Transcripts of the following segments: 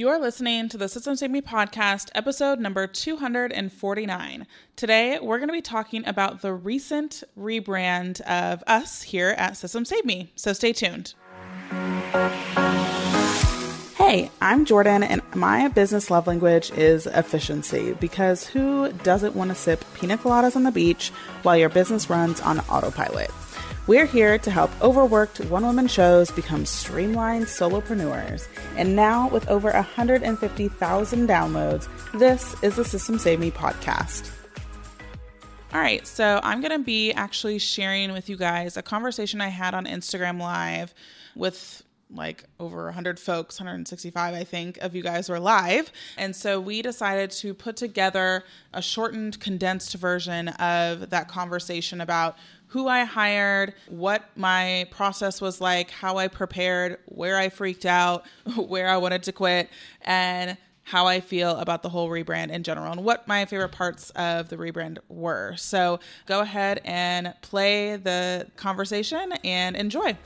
You are listening to the Systems Saved Me podcast, episode number 249. Today, we're going to be talking about the recent rebrand of us here at Systems Saved Me. So stay tuned. Hey, I'm Jordan, and my business love language is efficiency because who doesn't want to sip pina coladas on the beach while your business runs on autopilot? We're here to help overworked one woman shows become streamlined solopreneurs. And now, with over 150,000 downloads, this is the Systems Saved Me podcast. All right, so I'm going to be actually sharing with you guys a conversation I had on Instagram Live with like over 100 folks, 165, I think, of you guys were live. And so we decided to put together a shortened, condensed version of that conversation about who I hired, what my process was like, how I prepared, where I freaked out, where I wanted to quit, and how I feel about the whole rebrand in general and what my favorite parts of the rebrand were. So go ahead and play the conversation and enjoy.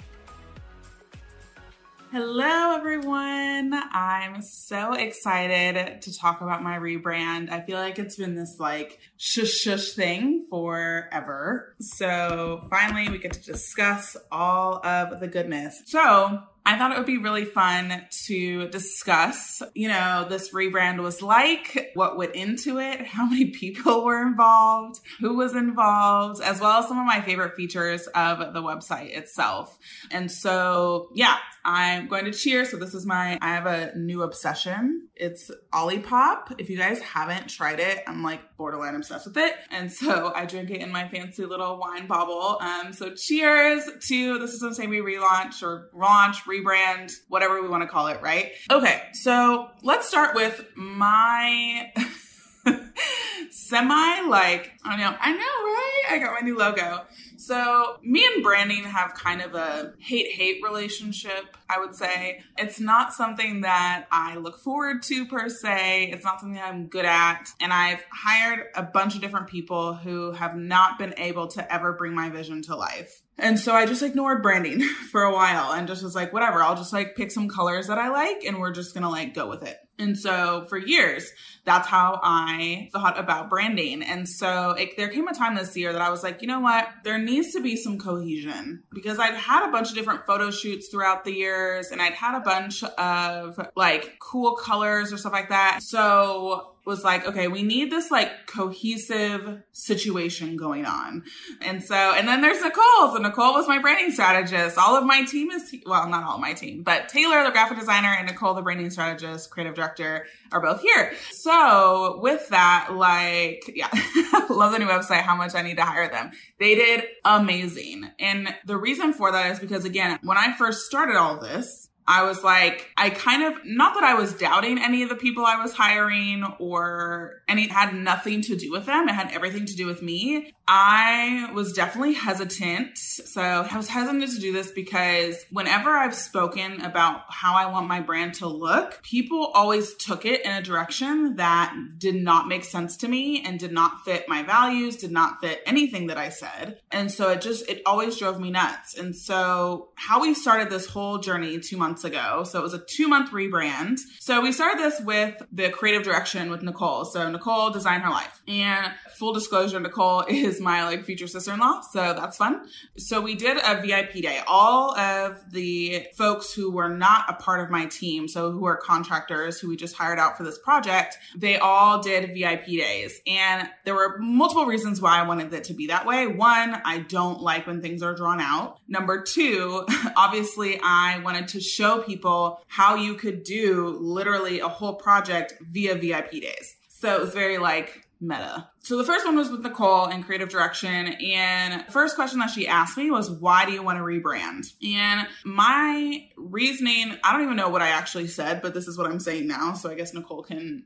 Hello, everyone. I'm so excited to talk about my rebrand. I feel like it's been this like shush shush thing forever. So finally, we get to discuss all of the goodness. So, I thought it would be really fun to discuss, you know, this rebrand was like, what went into it, how many people were involved, who was involved, as well as some of my favorite features of the website itself. And so, yeah, I'm going to cheer. So this is my, I have a new obsession. It's Olipop. If you guys haven't tried it, I'm like borderline obsessed with it. And so I drink it in my fancy little wine bobble. Um, so cheers to the Systems Saved Me relaunch or launch, rebrand, whatever we want to call it, right? Okay, so let's start with my semi like, I don't know, I know, right? I got my new logo. So, me and branding have kind of a hate hate relationship, I would say. It's not something that I look forward to per se. It's not something I'm good at. And I've hired a bunch of different people who have not been able to ever bring my vision to life. And so I just ignored branding for a while and just was like, whatever, I'll just like pick some colors that I like and we're just gonna like go with it. And so for years, that's how I thought about branding. And so it, there came a time this year that I was like, you know what? There needs to be some cohesion because I'd had a bunch of different photo shoots throughout the years and I'd had a bunch of like cool colors or stuff like that. So was like, okay, we need this like cohesive situation going on. And so, and then there's Nicole. So Nicole was my branding strategist. All of my team is, well, not all my team, but Taylor, the graphic designer, and Nicole, the branding strategist, creative director, are both here. So with that, like, yeah, love the new website, how much I need to hire them. They did amazing. And the reason for that is because again, when I first started all this, I was like, I kind of, not that I was doubting any of the people I was hiring or any, had nothing to do with them. It had everything to do with me. I was definitely hesitant. So I was hesitant to do this because whenever I've spoken about how I want my brand to look, people always took it in a direction that did not make sense to me and did not fit my values, did not fit anything that I said. And so it just, it always drove me nuts. And so how we started this whole journey two months ago. So it was a two month rebrand. So we started this with the creative direction with Nicole. So Nicole designed her life. And full disclosure, Nicole is my like future sister-in-law, so that's fun. So we did a VIP day. All of the folks who were not a part of my team, so who are contractors who we just hired out for this project, they all did VIP days. And there were multiple reasons why I wanted it to be that way. One, I don't like when things are drawn out. Number two, obviously I wanted to show people how you could do literally a whole project via VIP days. So it was very like meta. So the first one was with Nicole in creative direction. And first question that she asked me was, why do you want to rebrand? And my reasoning, I don't even know what I actually said, but this is what I'm saying now. So I guess Nicole can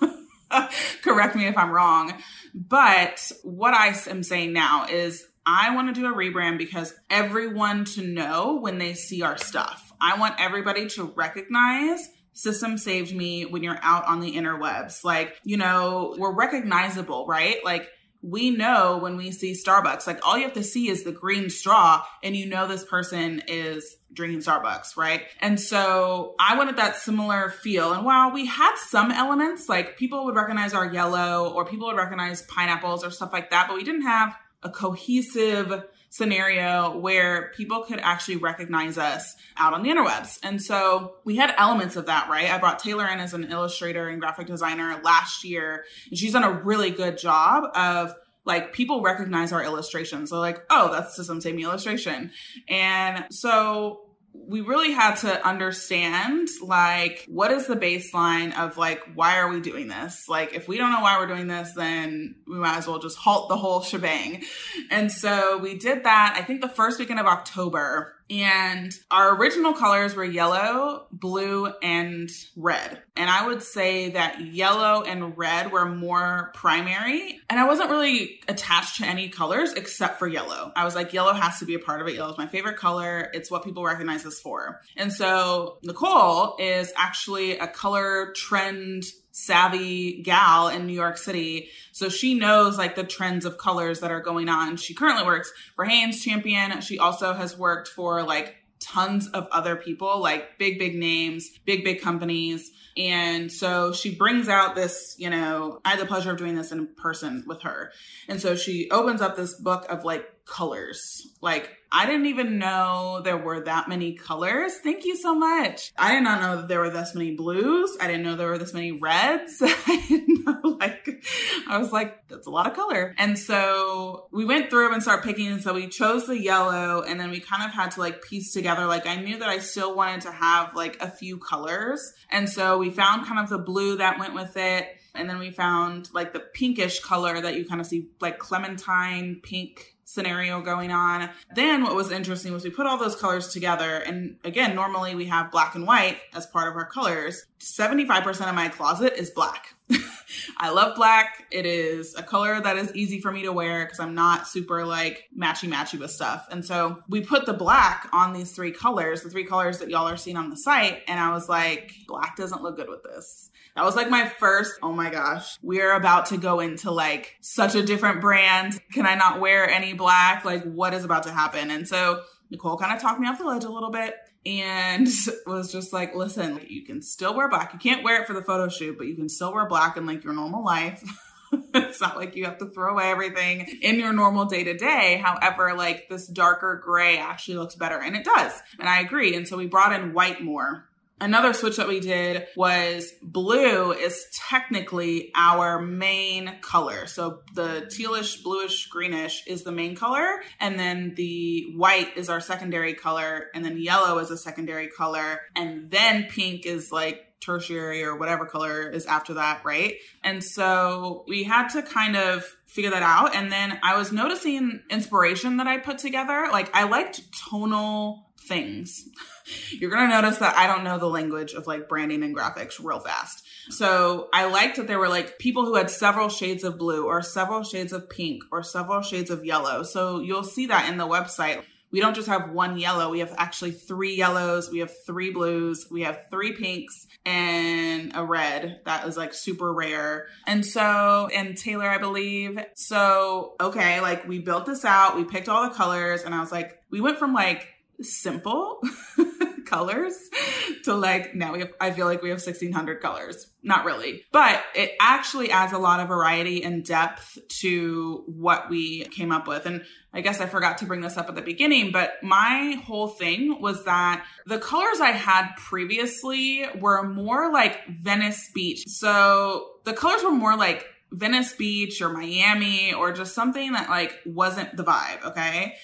correct me if I'm wrong. But what I am saying now is I want to do a rebrand because everyone to know when they see our stuff. I want everybody to recognize Systems Saved Me when you're out on the interwebs. Like, you know, we're recognizable, right? Like, we know when we see Starbucks, like all you have to see is the green straw and you know this person is drinking Starbucks, right? And so I wanted that similar feel. And while we had some elements, like people would recognize our yellow or people would recognize pineapples or stuff like that, but we didn't have a cohesive scenario where people could actually recognize us out on the interwebs. And so we had elements of that, right? I brought Taylor in as an illustrator and graphic designer last year, and she's done a really good job of like people recognize our illustrations. They're like, oh, that's the Same illustration. And so we really had to understand like what is the baseline of like why are we doing this? Like if we don't know why we're doing this then we might as well just halt the whole shebang. And so we did that i think the first weekend of october and our original colors were yellow, blue, and red. And I would say that yellow and red were more primary. And I wasn't really attached to any colors except for yellow. I was like, yellow has to be a part of it. Yellow is my favorite color. It's what people recognize us for. And so Nicole is actually a color trend savvy gal in New York City. So she knows like the trends of colors that are going on. She currently works for Hanes Champion. She also has worked for like tons of other people, like big, big names, big, big companies. And so she brings out this, you know, I had the pleasure of doing this in person with her. And so she opens up this book of like colors. Like, I didn't even know there were that many colors. Thank you so much. I did not know that there were this many blues. I didn't know there were this many reds. I didn't know, like, I was like, that's a lot of color. And so we went through and started picking. And so we chose the yellow and then we kind of had to like piece together. Like, I knew that I still wanted to have like a few colors. And so we found kind of the blue that went with it. And then we found like the pinkish color that you kind of see like clementine pink scenario going on. Then what was interesting was we put all those colors together. And again, normally we have black and white as part of our colors. 75% of my closet is black. I love black. It is a color that is easy for me to wear because I'm not super like matchy matchy with stuff. And so we put the black on these three colors, the three colors that y'all are seeing on the site. And I was like, black doesn't look good with this. That was like my first, oh my gosh, we're about to go into like such a different brand. Can I not wear any black? Like, what is about to happen? And so Nicole kind of talked me off the ledge a little bit and was just like, listen, you can still wear black. You can't wear it for the photo shoot, but you can still wear black in like your normal life. it's not like you have to throw away everything in your normal day to day. However, like this darker gray actually looks better and it does. And I agree. And so we brought in white more Another switch that we did was blue is technically our main color. So the tealish, bluish, greenish is the main color. And then the white is our secondary color. And then yellow is a secondary color. And then pink is like tertiary or whatever color is after that, right? And so we had to kind of figure that out. And then I was noticing inspiration that I put together. Like I liked tonal things. You're going to notice that I don't know the language of like branding and graphics real fast. So I liked that there were like people who had several shades of blue or several shades of pink or several shades of yellow. So you'll see that in the website. We don't just have one yellow. We have actually three yellows. We have three blues. We have three pinks and a red that is like super rare. And so, and Taylor, I believe. So, okay, like we built this out. We picked all the colors and I was like, we went from like simple colors to like now we have I feel like we have 1600 colors. Not really. But it actually adds a lot of variety and depth to what we came up with. And I guess I forgot to bring this up at the beginning, but my whole thing was that the colors I had previously were more like Venice Beach. So the colors were more like Venice Beach or Miami or just something that like wasn't the vibe, okay?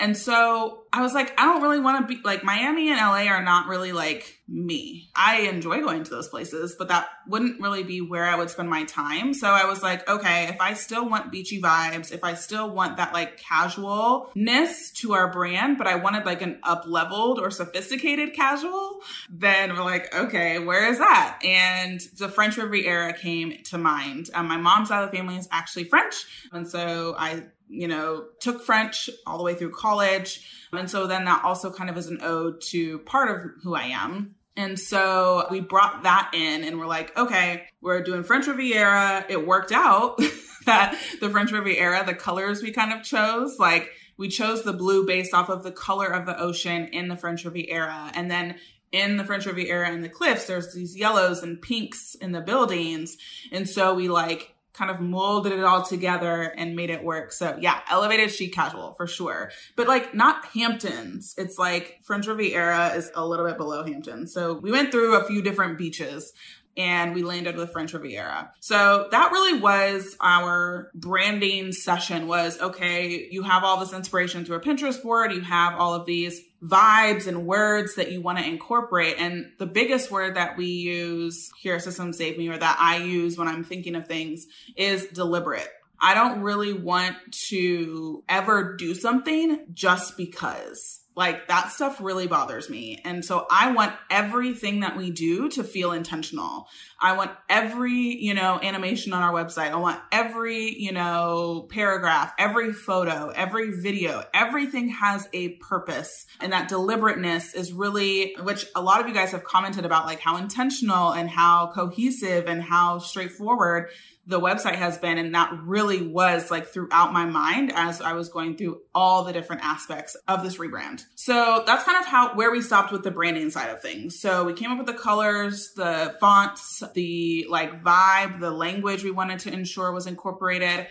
And so I was like, I don't really want to be like Miami and LA are not really like me. I enjoy going to those places, but that wouldn't really be where I would spend my time. So I was like, okay, if I still want beachy vibes, if I still want that like casualness to our brand, but I wanted like an up leveled or sophisticated casual, then we're like, okay, where is that? And the French Riviera came to mind. Um, my mom's side of the family is actually French. And so I you know, took French all the way through college. And so then that also kind of is an ode to part of who I am. And so we brought that in and we're like, okay, we're doing French Riviera. It worked out that the French Riviera, the colors we kind of chose, like we chose the blue based off of the color of the ocean in the French Riviera. And then in the French Riviera and the cliffs, there's these yellows and pinks in the buildings. And so we like kind of molded it all together and made it work. So yeah, elevated chic casual for sure. But like not Hamptons. It's like French Riviera is a little bit below Hamptons. So we went through a few different beaches and we landed with French Riviera. So that really was our branding session was okay, you have all this inspiration through a Pinterest board, you have all of these vibes and words that you want to incorporate. And the biggest word that we use here at Systems Saved Me or that I use when I'm thinking of things is deliberate. I don't really want to ever do something just because. Like that stuff really bothers me. And so I want everything that we do to feel intentional. I want every, you know, animation on our website. I want every, you know, paragraph, every photo, every video, everything has a purpose. And that deliberateness is really, which a lot of you guys have commented about, like how intentional and how cohesive and how straightforward the website has been. And that really was like throughout my mind as I was going through all the different aspects of this rebrand. So that's kind of how, where we stopped with the branding side of things. So we came up with the colors, the fonts, the like vibe, the language we wanted to ensure was incorporated.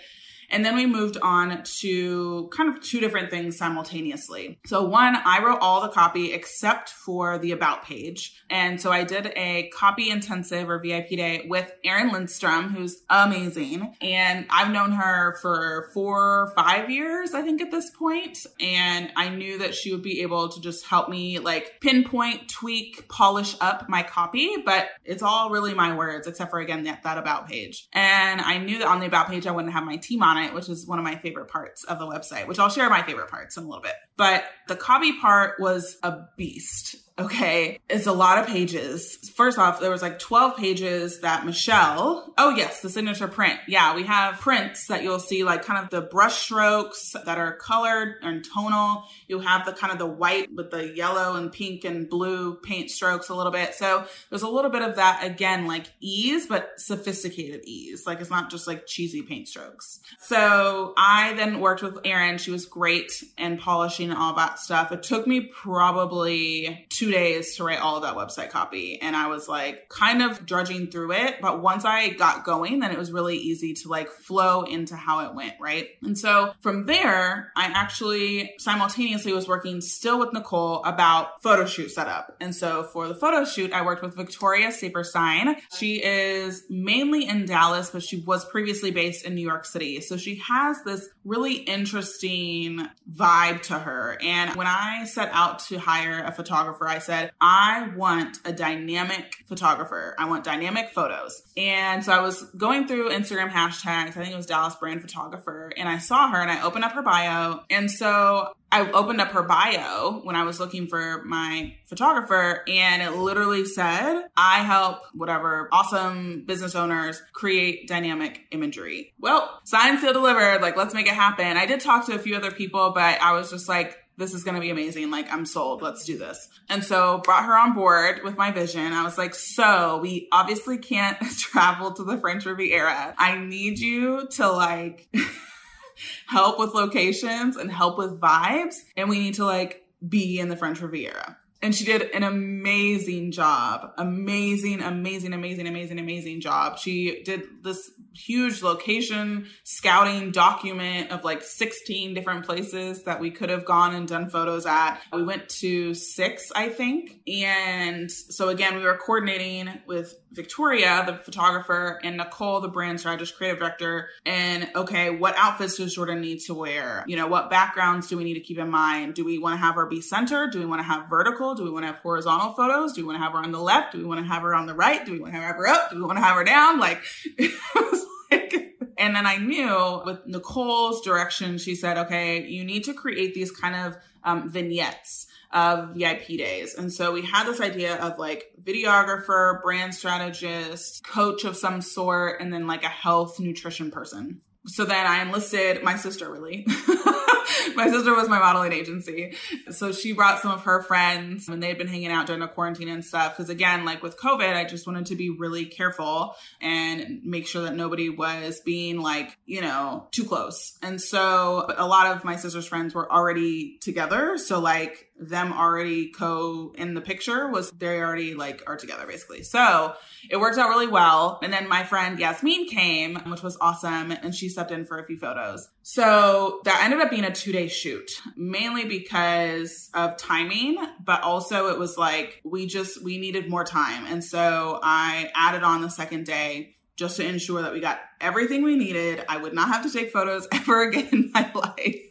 And then we moved on to kind of two different things simultaneously. So, one, I wrote all the copy except for the about page. And so I did a copy intensive or VIP day with Erin Lindstrom, who's amazing. And I've known her for four five years, I think, at this point. And I knew that she would be able to just help me like pinpoint, tweak, polish up my copy. But it's all really my words, except for again, that, that about page. And I knew that on the about page, I wouldn't have my team on on it, which is one of my favorite parts of the website, which I'll share my favorite parts in a little bit. But the copy part was a beast. Okay. It's a lot of pages. First off, there was like 12 pages that Michelle, oh yes, the signature print. Yeah, we have prints that you'll see like kind of the brush strokes that are colored and tonal. You have the kind of the white with the yellow and pink and blue paint strokes a little bit. So there's a little bit of that again, like ease, but sophisticated ease. Like it's not just like cheesy paint strokes. So I then worked with Erin. She was great in polishing all that stuff. It took me probably two two days to write all of that website copy. And I was like kind of drudging through it. But once I got going, then it was really easy to like flow into how it went. Right. And so from there, I actually simultaneously was working still with Nicole about photo shoot setup. And so for the photo shoot, I worked with Victoria Saperstein. She is mainly in Dallas, but she was previously based in New York City. So she has this really interesting vibe to her. And when I set out to hire a photographer, I said, I want a dynamic photographer. I want dynamic photos. And so I was going through Instagram hashtags. I think it was Dallas brand photographer. And I saw her and I opened up her bio. And so I opened up her bio when I was looking for my photographer and it literally said, I help whatever awesome business owners create dynamic imagery. Well, signed, sealed, delivered. Like, let's make it happen. I did talk to a few other people, but I was just like, this is going to be amazing. Like, I'm sold. Let's do this. And so brought her on board with my vision. I was like, so we obviously can't travel to the French Riviera. I need you to like help with locations and help with vibes. And we need to like be in the French Riviera. And she did an amazing job. Amazing, amazing, amazing, amazing, amazing job. She did this huge location scouting document of like 16 different places that we could have gone and done photos at. We went to six, I think. And so again, we were coordinating with Victoria, the photographer, and Nicole, the brand strategist, creative director. And okay, what outfits does Jordan need to wear? You know, what backgrounds do we need to keep in mind? Do we want to have her be centered? Do we want to have vertical? Do we want to have horizontal photos? Do we want to have her on the left? Do we want to have her on the right? Do we want to have her up? Do we want to have her down? Like, like, and then I knew with Nicole's direction, she said, okay, you need to create these kind of um, vignettes of VIP days. And so we had this idea of like videographer, brand strategist, coach of some sort, and then like a health nutrition person. So then I enlisted my sister really my sister was my modeling agency. So she brought some of her friends and they'd been hanging out during the quarantine and stuff. Cause again, like with COVID, I just wanted to be really careful and make sure that nobody was being like, you know, too close. And so a lot of my sister's friends were already together. So like them already co in the picture was they already like are together basically. So it worked out really well. And then my friend Yasmin came, which was awesome. And she stepped in for a few photos. So that ended up being a two day shoot, mainly because of timing, but also it was like we just, we needed more time. And so I added on the second day just to ensure that we got everything we needed. I would not have to take photos ever again in my life.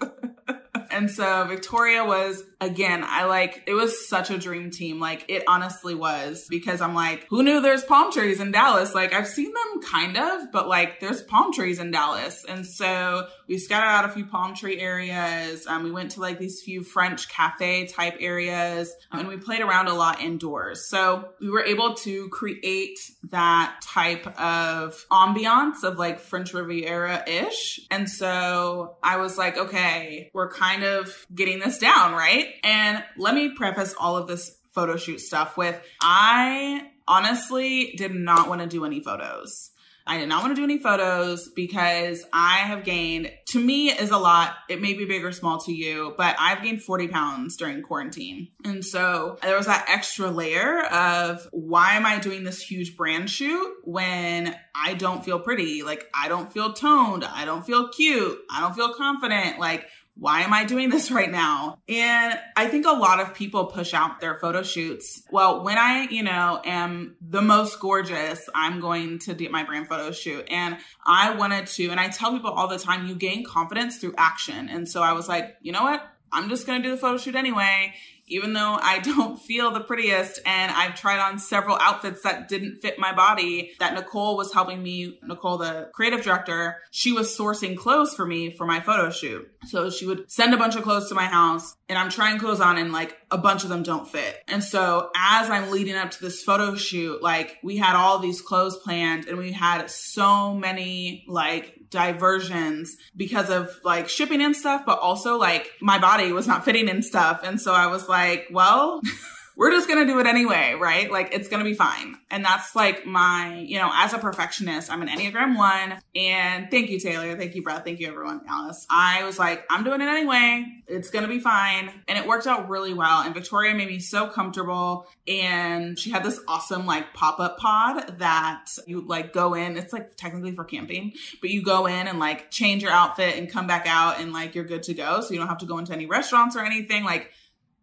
And so Victoria was, again, I like, it was such a dream team. Like, it honestly was because I'm like, who knew there's palm trees in Dallas? Like, I've seen them kind of, but like, there's palm trees in Dallas. And so we scattered out a few palm tree areas. Um, we went to like these few French cafe type areas and we played around a lot indoors. So we were able to create that type of ambiance of like French Riviera ish. And so I was like, okay, we're kind of getting this down, right? And let me preface all of this photo shoot stuff with I honestly did not want to do any photos. I did not want to do any photos because I have gained, to me is a lot. It may be big or small to you, but I've gained 40 pounds during quarantine. And so there was that extra layer of why am I doing this huge brand shoot when I don't feel pretty? Like I don't feel toned. I don't feel cute. I don't feel confident. Like why am I doing this right now? And I think a lot of people push out their photo shoots. Well, when I, you know, am the most gorgeous, I'm going to do my brand photo shoot. And I wanted to, and I tell people all the time, you gain confidence through action. And so I was like, you know what? I'm just going to do the photo shoot anyway even though I don't feel the prettiest and I've tried on several outfits that didn't fit my body that Nicole was helping me, Nicole, the creative director, she was sourcing clothes for me for my photo shoot. So she would send a bunch of clothes to my house and I'm trying clothes on and like a bunch of them don't fit. And so as I'm leading up to this photo shoot, like we had all these clothes planned and we had so many like diversions because of like shipping and stuff, but also like my body was not fitting in stuff. And so I was like, well, we're just going to do it anyway, right? Like it's going to be fine. And that's like my, you know, as a perfectionist, I'm an Enneagram one. And thank you, Taylor. Thank you, Brett. Thank you, everyone. Alice. I was like, I'm doing it anyway. It's going to be fine. And it worked out really well. And Victoria made me so comfortable. And she had this awesome like pop up pod that you like go in. It's like technically for camping, but you go in and like change your outfit and come back out and like you're good to go. So you don't have to go into any restaurants or anything. Like,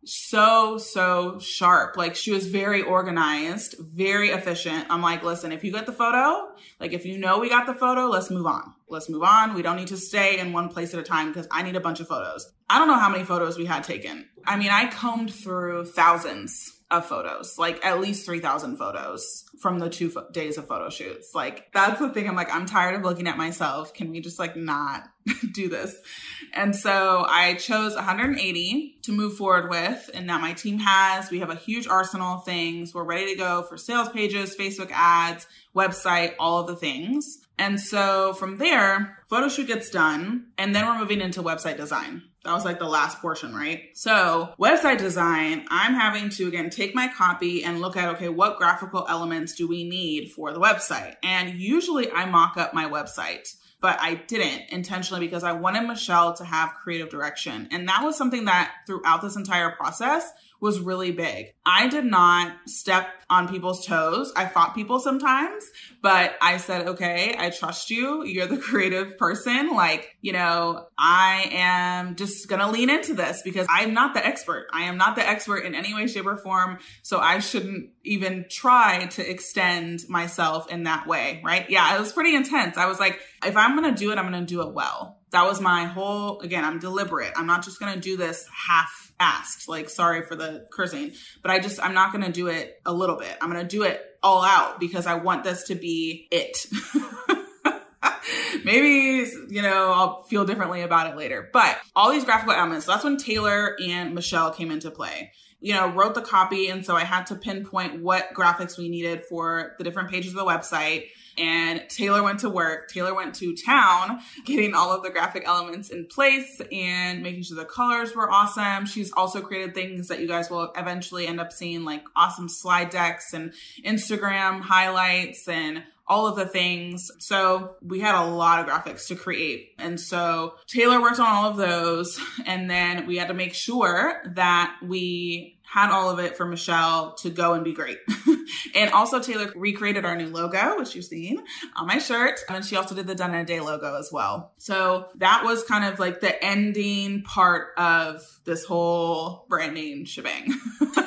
so so sharp. Like she was very organized very efficient. I'm like listen if you get the photo like if you know we got the photo let's move on. Let's move on. We don't need to stay in one place at a time because i need a bunch of photos. I don't know how many photos we had taken. I mean i combed through thousands of photos, like at least 3,000 photos from the two fo- days of photo shoots. Like, that's the thing. I'm like, I'm tired of looking at myself. Can we just like not do this? And so I chose 180 to move forward with, and that my team has. We have a huge arsenal of things. We're ready to go for sales pages, Facebook ads, website, all of the things. And so from there, photo shoot gets done, and then we're moving into website design. That was like the last portion, right? So, website design, I'm having to again take my copy and look at okay, what graphical elements do we need for the website? And usually I mock up my website but I didn't intentionally because I wanted Michelle to have creative direction. And that was something that throughout this entire process was really big. I did not step on people's toes. I fought people sometimes, but I said, okay, I trust you. You're the creative person. Like, you know, I am just going to lean into this because I'm not the expert. I am not the expert in any way, shape, or form. So I shouldn't even try to extend myself in that way. Right. Yeah. It was pretty intense. I was like, if I'm going to do it, I'm going to do it well. That was my whole, again, I'm deliberate. I'm not just going to do this half asked. Like, sorry for the cursing, but I just, I'm not going to do it a little bit. I'm going to do it all out because I want this to be it. Maybe, you know, I'll feel differently about it later. But all these graphical elements, so that's when Taylor and Michelle came into play. you know, wrote the copy. And so I had to pinpoint what graphics we needed for the different pages of the website. And Taylor went to work. Taylor went to town getting all of the graphic elements in place and making sure the colors were awesome. She's also created things that you guys will eventually end up seeing, like awesome slide decks and Instagram highlights and all of the things. So we had a lot of graphics to create. And so Taylor worked on all of those. And then we had to make sure that we had all of it for Michelle to go and be great. and also Taylor recreated our new logo, which you've seen on my shirt. And she also did the Done in a Day logo as well. So that was kind of like the ending part of this whole branding shebang.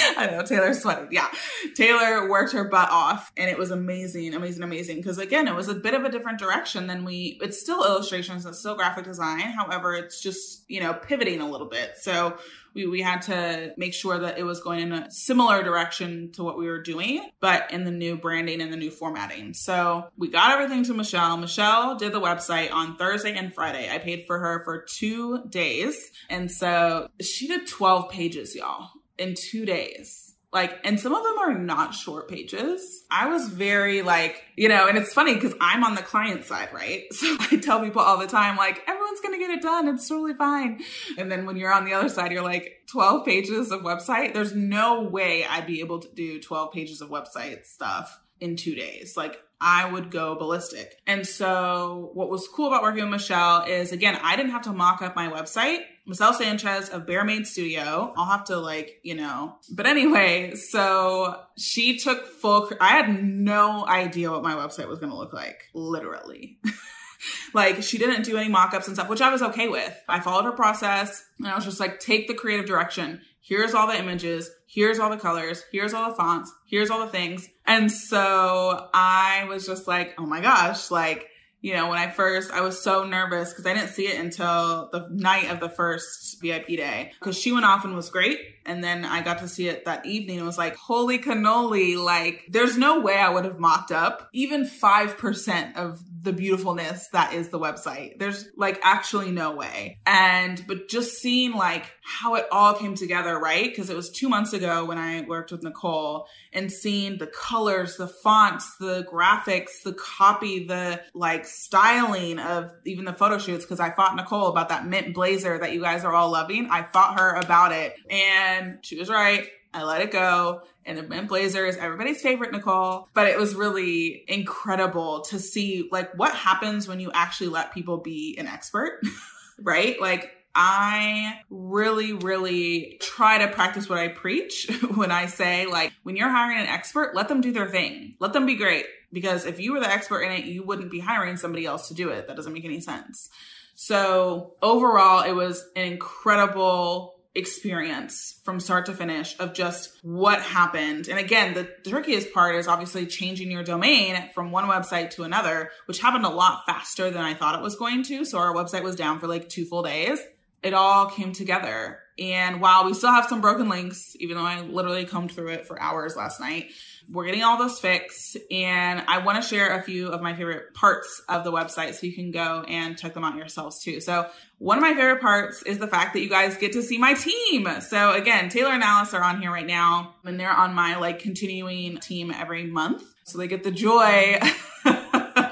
I know Taylor's sweating. Yeah. Taylor worked her butt off and it was amazing, amazing, amazing. Because again, it was a bit of a different direction than we, it's still illustrations, it's still graphic design. However, it's just, you know, pivoting a little bit. So we, we had to make sure that it was going in a similar direction to what we were doing, but in the new branding and the new formatting. So we got everything to Michelle. Michelle did the website on Thursday and Friday. I paid for her for two days. And so she did 12 pages, y'all, in two days. Like and some of them are not short pages. I was very like you know and it's funny because i'm on the client side right? So i tell people all the time like everyone's gonna get it done. It's totally fine. And then when you're on the other side you're like 12 pages of website? There's no way i'd be able to do 12 pages of website stuff in two days. Like I would go ballistic. And so what was cool about working with Michelle is again, I didn't have to mock up my website. Michelle Sanchez of Bear Made Studio. I'll have to like, you know. But anyway, so she took full I had no idea what my website was going to look like, literally. like she didn't do any mock-ups and stuff, which I was okay with. I followed her process and I was just like, take the creative direction. Here's all the images. Here's all the colors. Here's all the fonts. Here's all the things. And so I was just like, oh my gosh, like, you know, when I first, I was so nervous because I didn't see it until the night of the first VIP day because she went off and was great. And then I got to see it that evening. It was like, holy cannoli. Like, there's no way I would have mocked up even 5% of the beautifulness that is the website. There's like actually no way. And, but just seeing like how it all came together, right? Because it was two months ago when I worked with Nicole and seeing the colors, the fonts, the graphics, the copy, the like styling of even the photo shoots. Cause I fought Nicole about that mint blazer that you guys are all loving. I fought her about it and she was right. I let it go. And the mint blazer is everybody's favorite, Nicole. But it was really incredible to see like what happens when you actually let people be an expert, right? Like I really, really try to practice what I preach when I say, like, when you're hiring an expert, let them do their thing. Let them be great. Because if you were the expert in it, you wouldn't be hiring somebody else to do it. That doesn't make any sense. So overall, it was an incredible experience from start to finish of just what happened. And again, the trickiest part is obviously changing your domain from one website to another, which happened a lot faster than I thought it was going to. So our website was down for like two full days. It all came together. And while we still have some broken links, even though I literally combed through it for hours last night, we're getting all those fixed. And I want to share a few of my favorite parts of the website so you can go and check them out yourselves too. So one of my favorite parts is the fact that you guys get to see my team. So again, Taylor and Alice are on here right now and they're on my like continuing team every month. So they get the joy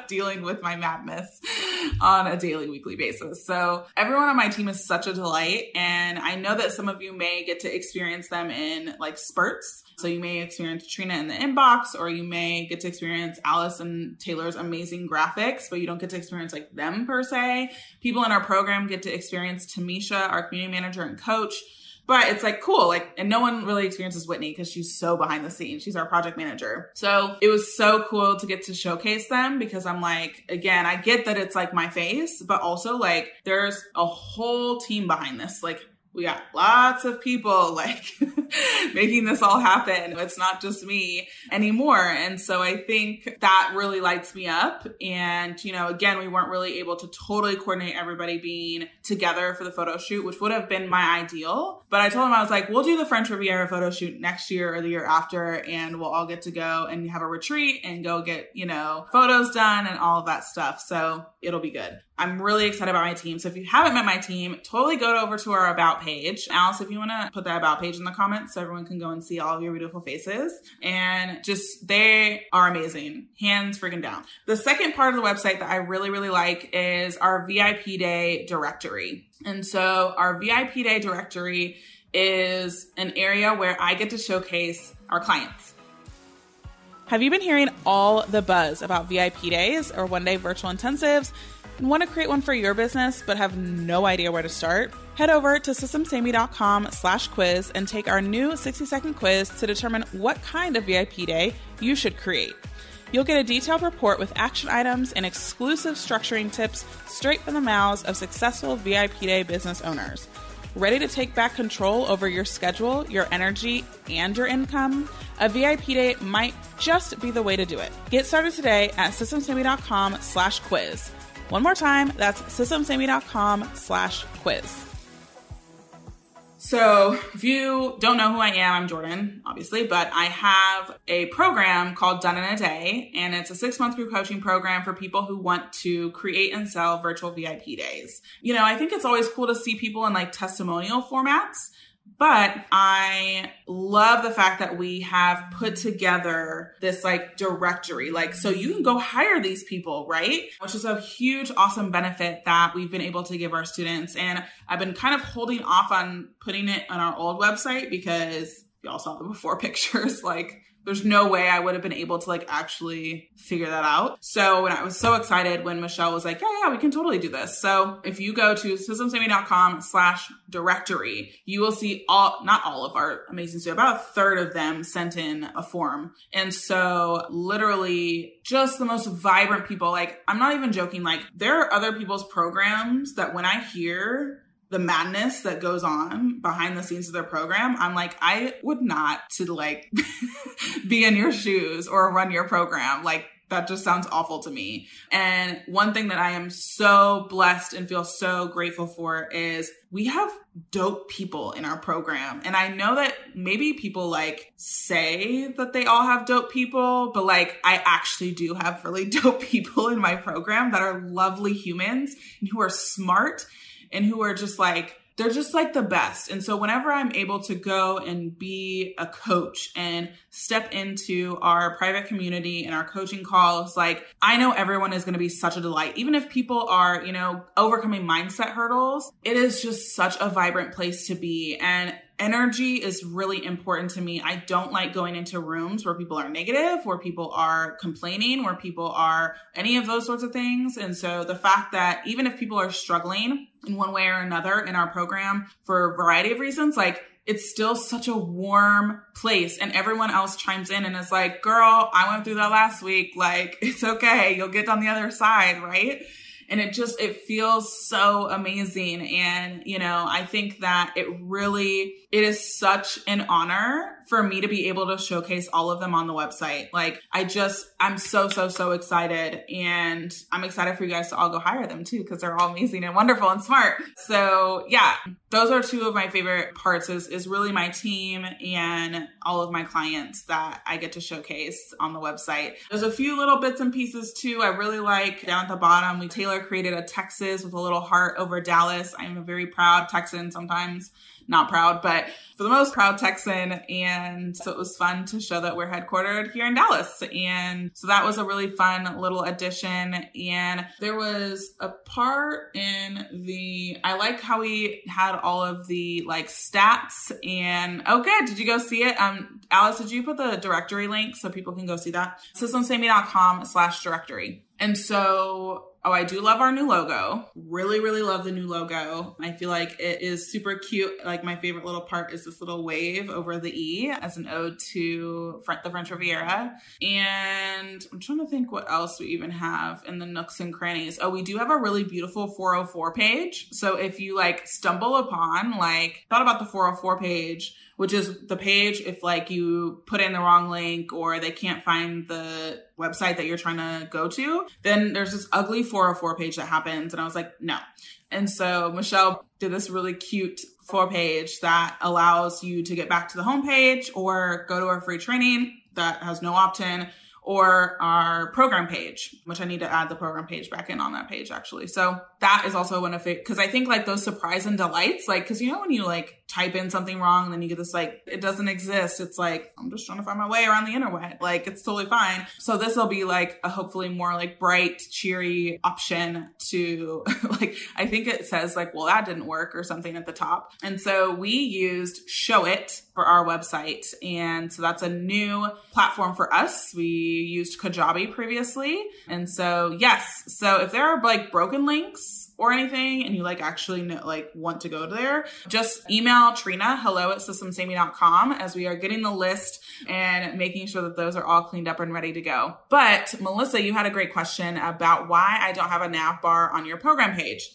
dealing with my madness on a daily, weekly basis. So everyone on my team is such a delight. And I know that some of you may get to experience them in like spurts. So you may experience Trina in the inbox, or you may get to experience Alice and Taylor's amazing graphics, but you don't get to experience like them per se. People in our program get to experience Tamisha, our community manager and coach but it's like cool, like, and no one really experiences Whitney because she's so behind the scenes. She's our project manager. So it was so cool to get to showcase them because I'm like, again, I get that it's like my face, but also like there's a whole team behind this. Like we got lots of people like making this all happen. It's not just me anymore. And so I think that really lights me up. And, you know, again, we weren't really able to totally coordinate everybody being together for the photo shoot, which would have been my ideal. But I told him, I was like, we'll do the French Riviera photo shoot next year or the year after, and we'll all get to go and have a retreat and go get, you know, photos done and all of that stuff. So it'll be good. I'm really excited about my team. So if you haven't met my team, totally go over to our about page. Alice, if you want to put that about page in the comments so everyone can go and see all of your beautiful faces. And just, they are amazing. Hands freaking down. The second part of the website that I really, really like is our VIP day directory. And so our VIP day directory is an area where I get to showcase our clients. Have you been hearing all the buzz about VIP days or one day virtual intensives want to create one for your business but have no idea where to start? Head over to systemssavedme.com slash quiz and take our new 60 second quiz to determine what kind of VIP day you should create. You'll get a detailed report with action items and exclusive structuring tips straight from the mouths of successful VIP Day business owners. Ready to take back control over your schedule, your energy, and your income? A VIP day might just be the way to do it. Get started today at systemssavedme.com slash quiz. One more time, that's systemssavedme.com slash quiz. So, if you don't know who I am, I'm Jordan, obviously, but I have a program called Done in a Day, and it's a six month group coaching program for people who want to create and sell virtual VIP days. You know, I think it's always cool to see people in like testimonial formats but I love the fact that we have put together this like directory. Like, so you can go hire these people, right? Which is a huge, awesome benefit that we've been able to give our students. And I've been kind of holding off on putting it on our old website because y'all saw the before pictures. Like, there's no way I would have been able to like actually figure that out. So when I was so excited when Michelle was like, yeah, yeah, we can totally do this. So if you go to systemssavedme.com slash directory, you will see all, not all of our amazing students, about a third of them sent in a form. And so literally just the most vibrant people. Like I'm not even joking. Like there are other people's programs that when I hear the madness that goes on behind the scenes of their program, I'm like, I would not to like be in your shoes or run your program. Like that just sounds awful to me. And one thing that I am so blessed and feel so grateful for is we have dope people in our program. And I know that maybe people like say that they all have dope people, but like I actually do have really dope people in my program that are lovely humans and who are smart and who are just like, they're just like the best. And so whenever I'm able to go and be a coach and step into our private community and our coaching calls, like I know everyone is going to be such a delight. Even if people are, you know, overcoming mindset hurdles, it is just such a vibrant place to be. And energy is really important to me. I don't like going into rooms where people are negative, where people are complaining, where people are any of those sorts of things. And so the fact that even if people are struggling in one way or another in our program for a variety of reasons, like it's still such a warm place and everyone else chimes in and is like, girl, I went through that last week. Like, it's okay. You'll get on the other side, right? And it just it feels so amazing. And you know i think that it really it is such an honor for me to be able to showcase all of them on the website. Like i just i'm so so so excited and i'm excited for you guys to all go hire them too because they're all amazing and wonderful and smart. So yeah those are two of my favorite parts is, is really my team and all of my clients that i get to showcase on the website. There's a few little bits and pieces too i really like down at the bottom. We Taylor created a Texas with a little heart over Dallas. I'm a very proud Texan sometimes not proud, but for the most proud Texan. And so it was fun to show that we're headquartered here in Dallas. And so that was a really fun little addition. And there was a part in the, I like how we had all of the like stats and, oh good. Did you go see it? Um, Alice, did you put the directory link so people can go see that? Systemssavedme.com slash directory. And so Oh, I do love our new logo. Really, really love the new logo. I feel like it is super cute. Like my favorite little part is this little wave over the E as an ode to the French Riviera. And I'm trying to think what else we even have in the nooks and crannies. Oh, we do have a really beautiful 404 page. So if you like stumble upon, like, thought about the 404 page, which is the page if like you put in the wrong link or they can't find the website that you're trying to go to, then there's this ugly 404 page that happens. And I was like, no. And so Michelle did this really cute four page that allows you to get back to the homepage or go to our free training that has no opt in or our program page, which I need to add the program page back in on that page actually. So that is also one of it because I think like those surprise and delights, like because you know when you like type in something wrong and then you get this like it doesn't exist. It's like I'm just trying to find my way around the internet. Like it's totally fine. So this will be like a hopefully more like bright, cheery option to like I think it says like well that didn't work or something at the top. And so we used Showit for our website. And so that's a new platform for us. We used Kajabi previously. And so, yes. So if there are like broken links or anything and you like actually know, like want to go there, just email Trina hello at systemssavedme.com as we are getting the list and making sure that those are all cleaned up and ready to go. But Melissa, you had a great question about why I don't have a nav bar on your program page.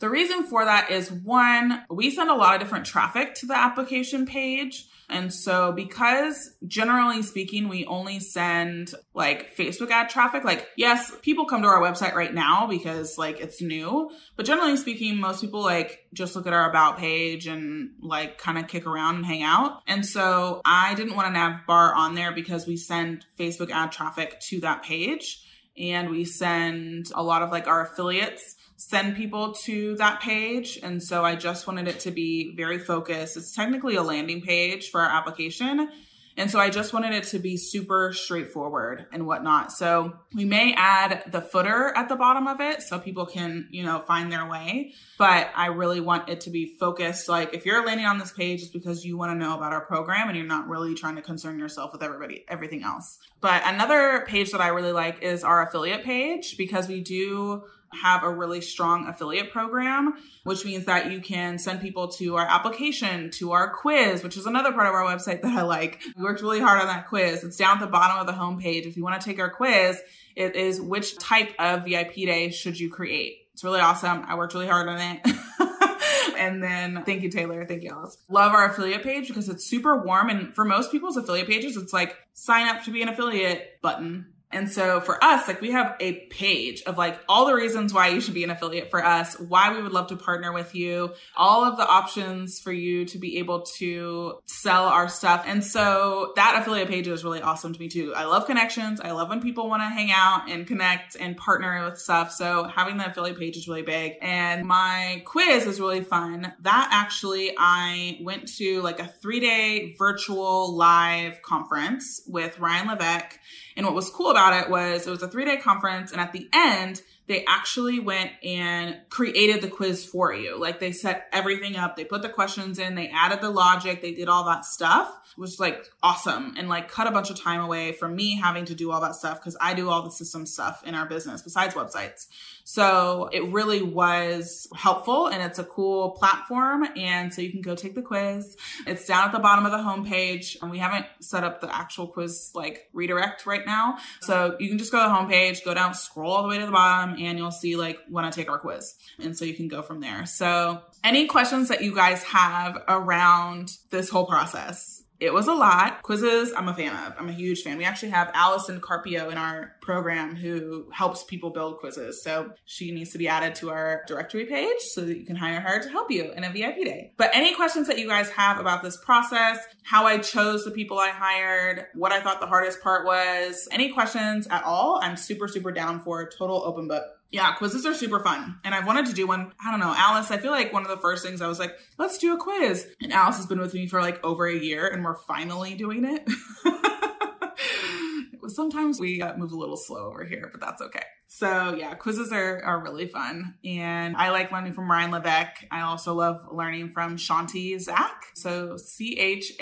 The reason for that is one, we send a lot of different traffic to the application page. And so, because generally speaking, we only send like Facebook ad traffic, like, yes, people come to our website right now because like it's new, but generally speaking, most people like just look at our about page and like kind of kick around and hang out. And so, I didn't want a nav bar on there because we send Facebook ad traffic to that page and we send a lot of like our affiliates send people to that page. And so I just wanted it to be very focused. It's technically a landing page for our application. And so I just wanted it to be super straightforward and whatnot. So we may add the footer at the bottom of it so people can, you know, find their way. But I really want it to be focused. Like if you're landing on this page, it's because you want to know about our program and you're not really trying to concern yourself with everybody, everything else. But another page that I really like is our affiliate page because we do have a really strong affiliate program, which means that you can send people to our application, to our quiz, which is another part of our website that I like. We worked really hard on that quiz. It's down at the bottom of the homepage. If you want to take our quiz, it is which type of VIP day should you create? It's really awesome. I worked really hard on it. and then thank you, Taylor. Thank you, Alice. Love our affiliate page because it's super warm. And for most people's affiliate pages, it's like sign up to be an affiliate button and so for us, like we have a page of like all the reasons why you should be an affiliate for us, why we would love to partner with you, all of the options for you to be able to sell our stuff. And so that affiliate page is really awesome to me too. I love connections. I love when people want to hang out and connect and partner with stuff. So having the affiliate page is really big. And my quiz is really fun. That actually, I went to like a three day virtual live conference with Ryan Levesque and what was cool about it was it was a three day conference. And at the end, they actually went and created the quiz for you. Like they set everything up, they put the questions in, they added the logic, they did all that stuff. It was like awesome and like cut a bunch of time away from me having to do all that stuff because I do all the system stuff in our business besides websites. So it really was helpful and it's a cool platform. And so you can go take the quiz. It's down at the bottom of the homepage and we haven't set up the actual quiz like redirect right now. So you can just go to the homepage, go down, scroll all the way to the bottom and you'll see like when I take our quiz. And so you can go from there. So any questions that you guys have around this whole process? It was a lot. Quizzes, I'm a fan of. I'm a huge fan. We actually have Allison Carpio in our program who helps people build quizzes. So she needs to be added to our directory page so that you can hire her to help you in a VIP day. But any questions that you guys have about this process, how I chose the people I hired, what I thought the hardest part was, any questions at all, I'm super, super down for total open book yeah, quizzes are super fun. And I've wanted to do one. I don't know, Alice, I feel like one of the first things I was like, let's do a quiz. And Alice has been with me for like over a year and we're finally doing it. Sometimes we uh, move a little slow over here, but that's okay. So yeah, quizzes are, are really fun. And I like learning from Ryan Levesque. I also love learning from Chanti Zak. So C-H-A-N-T-I-Z-A-K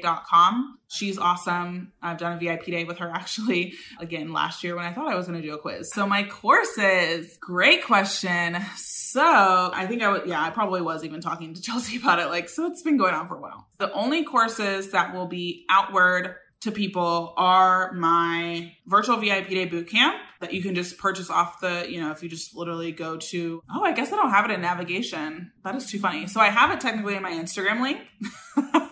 dot com. She's awesome. I've done a VIP day with her actually again last year when I thought I was going to do a quiz. So my courses, great question. So I think I would, yeah, I probably was even talking to Chelsea about it. Like, so it's been going on for a while. The only courses that will be outward to people are my virtual VIP day boot camp that you can just purchase off the, you know, if you just literally go to, oh, I guess I don't have it in navigation. That is too funny. So I have it technically in my Instagram link.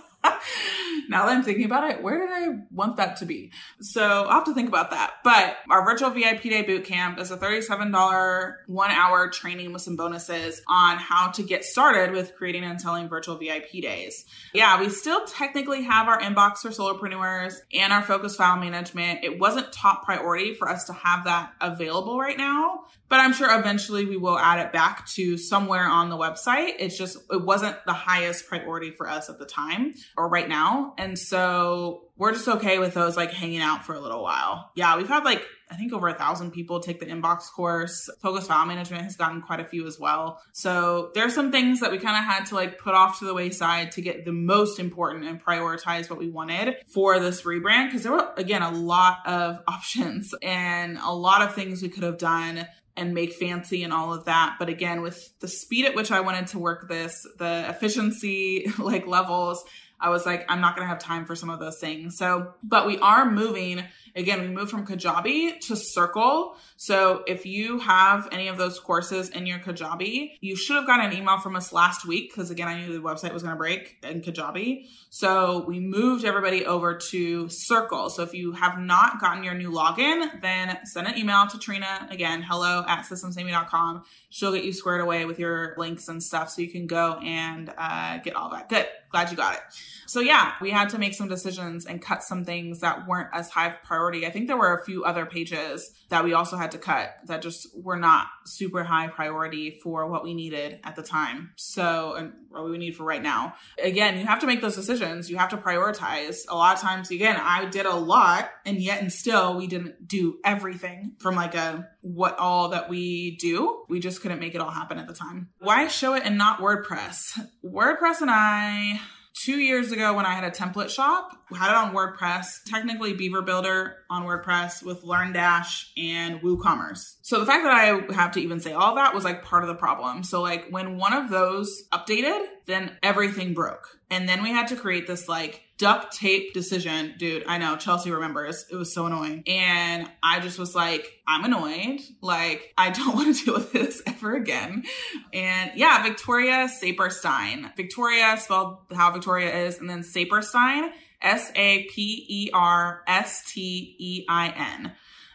now that I'm thinking about it, where did I want that to be? So I'll have to think about that. But our virtual VIP day boot camp is a $37 one hour training with some bonuses on how to get started with creating and selling virtual VIP days. Yeah, we still technically have our inbox for solopreneurs and our focus file management. It wasn't top priority for us to have that available right now, but I'm sure eventually we will add it back to somewhere on the website. It's just, it wasn't the highest priority for us at the time or right now. And so we're just okay with those like hanging out for a little while. Yeah, we've had like I think over a thousand people take the inbox course. Focus file management has gotten quite a few as well. So there are some things that we kind of had to like put off to the wayside to get the most important and prioritize what we wanted for this rebrand because there were again a lot of options and a lot of things we could have done and make fancy and all of that. But again, with the speed at which I wanted to work this, the efficiency like levels, I was like, I'm not going to have time for some of those things. So, but we are moving. Again, we moved from Kajabi to Circle. So if you have any of those courses in your Kajabi, you should have gotten an email from us last week because again, I knew the website was going to break in Kajabi. So we moved everybody over to Circle. So if you have not gotten your new login, then send an email to Trina. Again, hello at systemssavedme.com. She'll get you squared away with your links and stuff so you can go and uh, get all that. Good. Glad you got it. So yeah, we had to make some decisions and cut some things that weren't as high priority. I think there were a few other pages that we also had to cut that just were not super high priority for what we needed at the time. So, and what we need for right now. Again, you have to make those decisions. You have to prioritize. A lot of times, again, I did a lot and yet and still we didn't do everything from like a what all that we do. We just couldn't make it all happen at the time. Why Showit and not WordPress? WordPress and I two years ago when I had a template shop, had it on WordPress, technically Beaver Builder on WordPress with LearnDash and WooCommerce. So the fact that I have to even say all that was like part of the problem. So like when one of those updated, then everything broke. And then we had to create this like duct tape decision. Dude, I know Chelsea remembers. It was so annoying. And I just was like, I'm annoyed. Like, I don't want to deal with this ever again. And yeah, Victoria Saperstein. Victoria spelled how Victoria is, and then Saperstein, S A P E R S T E I N.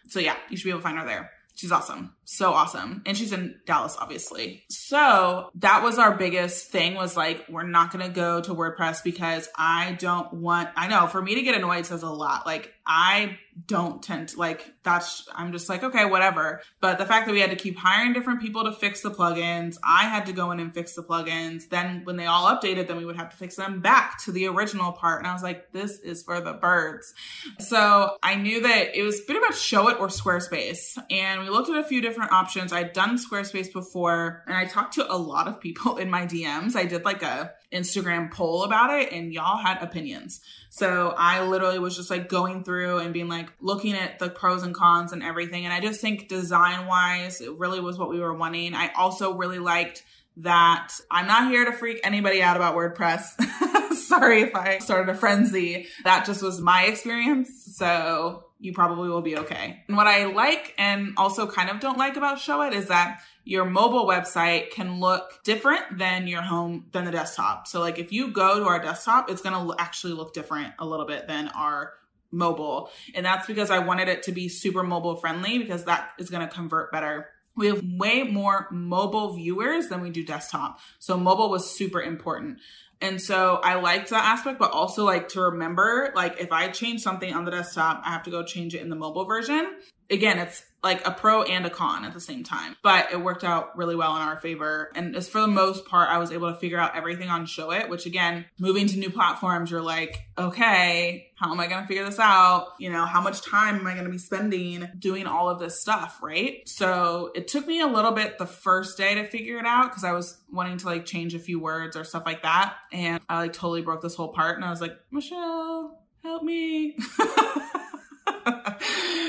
So yeah, you should be able to find her there. She's awesome. So awesome. And she's in Dallas, obviously. So that was our biggest thing was like, we're not going to go to WordPress because I don't want, I know for me to get annoyed says a lot. Like I don't tend to like that's I'm just like okay whatever but the fact that we had to keep hiring different people to fix the plugins I had to go in and fix the plugins then when they all updated then we would have to fix them back to the original part and I was like this is for the birds so I knew that it was pretty much Showit or Squarespace and we looked at a few different options I'd done Squarespace before and I talked to a lot of people in my DMs I did like a Instagram poll about it and y'all had opinions. So I literally was just like going through and being like looking at the pros and cons and everything. And I just think design wise, it really was what we were wanting. I also really liked that I'm not here to freak anybody out about WordPress. Sorry if I started a frenzy. That just was my experience. So you probably will be okay. And what I like and also kind of don't like about Showit is that your mobile website can look different than your home than the desktop. So like if you go to our desktop, it's going to actually look different a little bit than our mobile. And that's because I wanted it to be super mobile friendly because that is going to convert better. We have way more mobile viewers than we do desktop. So mobile was super important. And so I liked that aspect, but also like to remember, like if I change something on the desktop, I have to go change it in the mobile version. Again, it's like a pro and a con at the same time. But it worked out really well in our favor. And as for the most part, I was able to figure out everything on Showit, which again, moving to new platforms, you're like, okay, how am I going to figure this out? You know, how much time am I going to be spending doing all of this stuff, right? So it took me a little bit the first day to figure it out because I was wanting to like change a few words or stuff like that. And I like totally broke this whole part and I was like, Michelle, help me.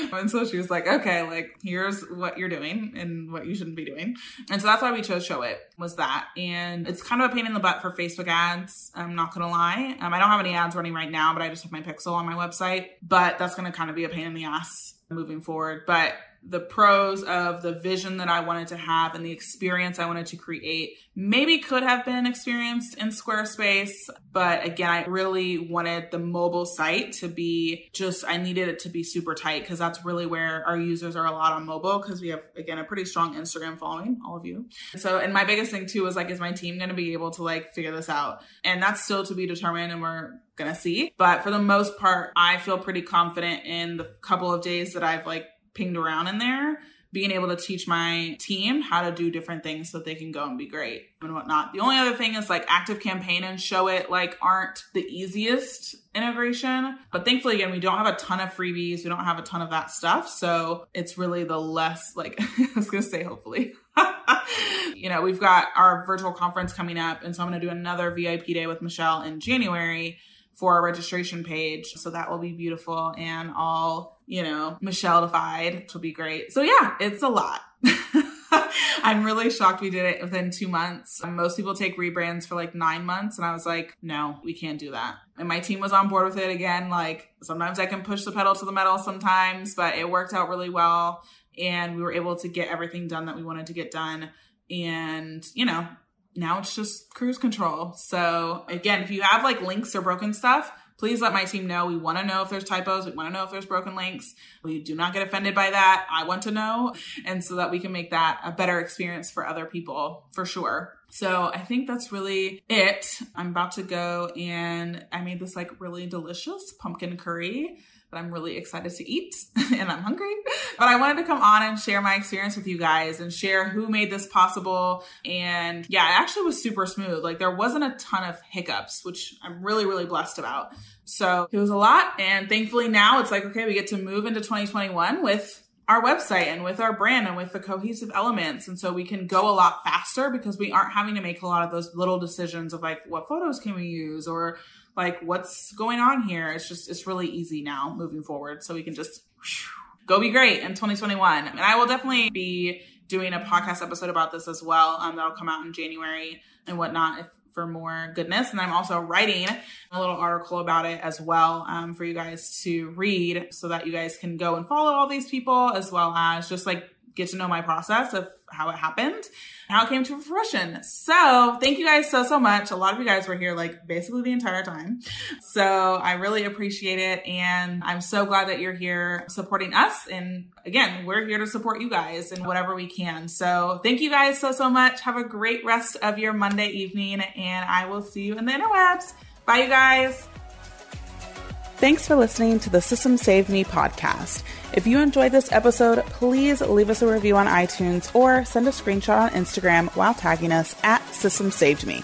and so she was like, okay, like here's what you're doing and what you shouldn't be doing. And so that's why we chose Showit was that. And it's kind of a pain in the butt for Facebook ads. I'm not going to lie. Um, I don't have any ads running right now, but I just have my pixel on my website, but that's going to kind of be a pain in the ass moving forward. But the pros of the vision that I wanted to have and the experience I wanted to create maybe could have been experienced in Squarespace. But again, I really wanted the mobile site to be just, I needed it to be super tight because that's really where our users are a lot on mobile because we have, again, a pretty strong Instagram following, all of you. So, and my biggest thing too was like, is my team going to be able to like figure this out? And that's still to be determined and we're gonna see. But for the most part, I feel pretty confident in the couple of days that I've like pinged around in there being able to teach my team how to do different things so they can go and be great and whatnot. The only other thing is like ActiveCampaign and Showit like aren't the easiest integration, but thankfully again we don't have a ton of freebies, we don't have a ton of that stuff, so it's really the less like I was gonna say hopefully. you know, we've got our virtual conference coming up, and so I'm gonna do another VIP day with Michelle in January for our registration page. So that will be beautiful and all, you know, Michelle-ified, which will be great. So yeah, it's a lot. I'm really shocked we did it within two months. Most people take rebrands for like nine months. And I was like, no, we can't do that. And my team was on board with it again. Like sometimes I can push the pedal to the metal sometimes, but it worked out really well. And we were able to get everything done that we wanted to get done. And, you know, now it's just cruise control. So again, if you have like links or broken stuff, please let my team know. We want to know if there's typos. We want to know if there's broken links. We do not get offended by that. I want to know. And so that we can make that a better experience for other people for sure. So I think that's really it. I'm about to go and I made this like really delicious pumpkin curry that I'm really excited to eat and I'm hungry. But I wanted to come on and share my experience with you guys and share who made this possible. And yeah, it actually was super smooth. Like there wasn't a ton of hiccups, which I'm really, really blessed about. So it was a lot. And thankfully now it's like, okay, we get to move into 2021 with our website and with our brand and with the cohesive elements. And so we can go a lot faster because we aren't having to make a lot of those little decisions of like, what photos can we use or like what's going on here. It's just, it's really easy now moving forward. So we can just go be great in 2021. And I will definitely be doing a podcast episode about this as well. Um, that'll come out in January and whatnot if, for more goodness. And I'm also writing a little article about it as well um, for you guys to read so that you guys can go and follow all these people as well as just like get to know my process of how it happened, how it came to fruition. So thank you guys so, so much. A lot of you guys were here like basically the entire time. So I really appreciate it. And I'm so glad that you're here supporting us. And again, we're here to support you guys in whatever we can. So thank you guys so, so much. Have a great rest of your Monday evening and I will see you in the interwebs. Bye, you guys. Thanks for listening to the Systems Saved Me podcast. If you enjoyed this episode, please leave us a review on iTunes or send a screenshot on Instagram while tagging us at Systems Saved Me.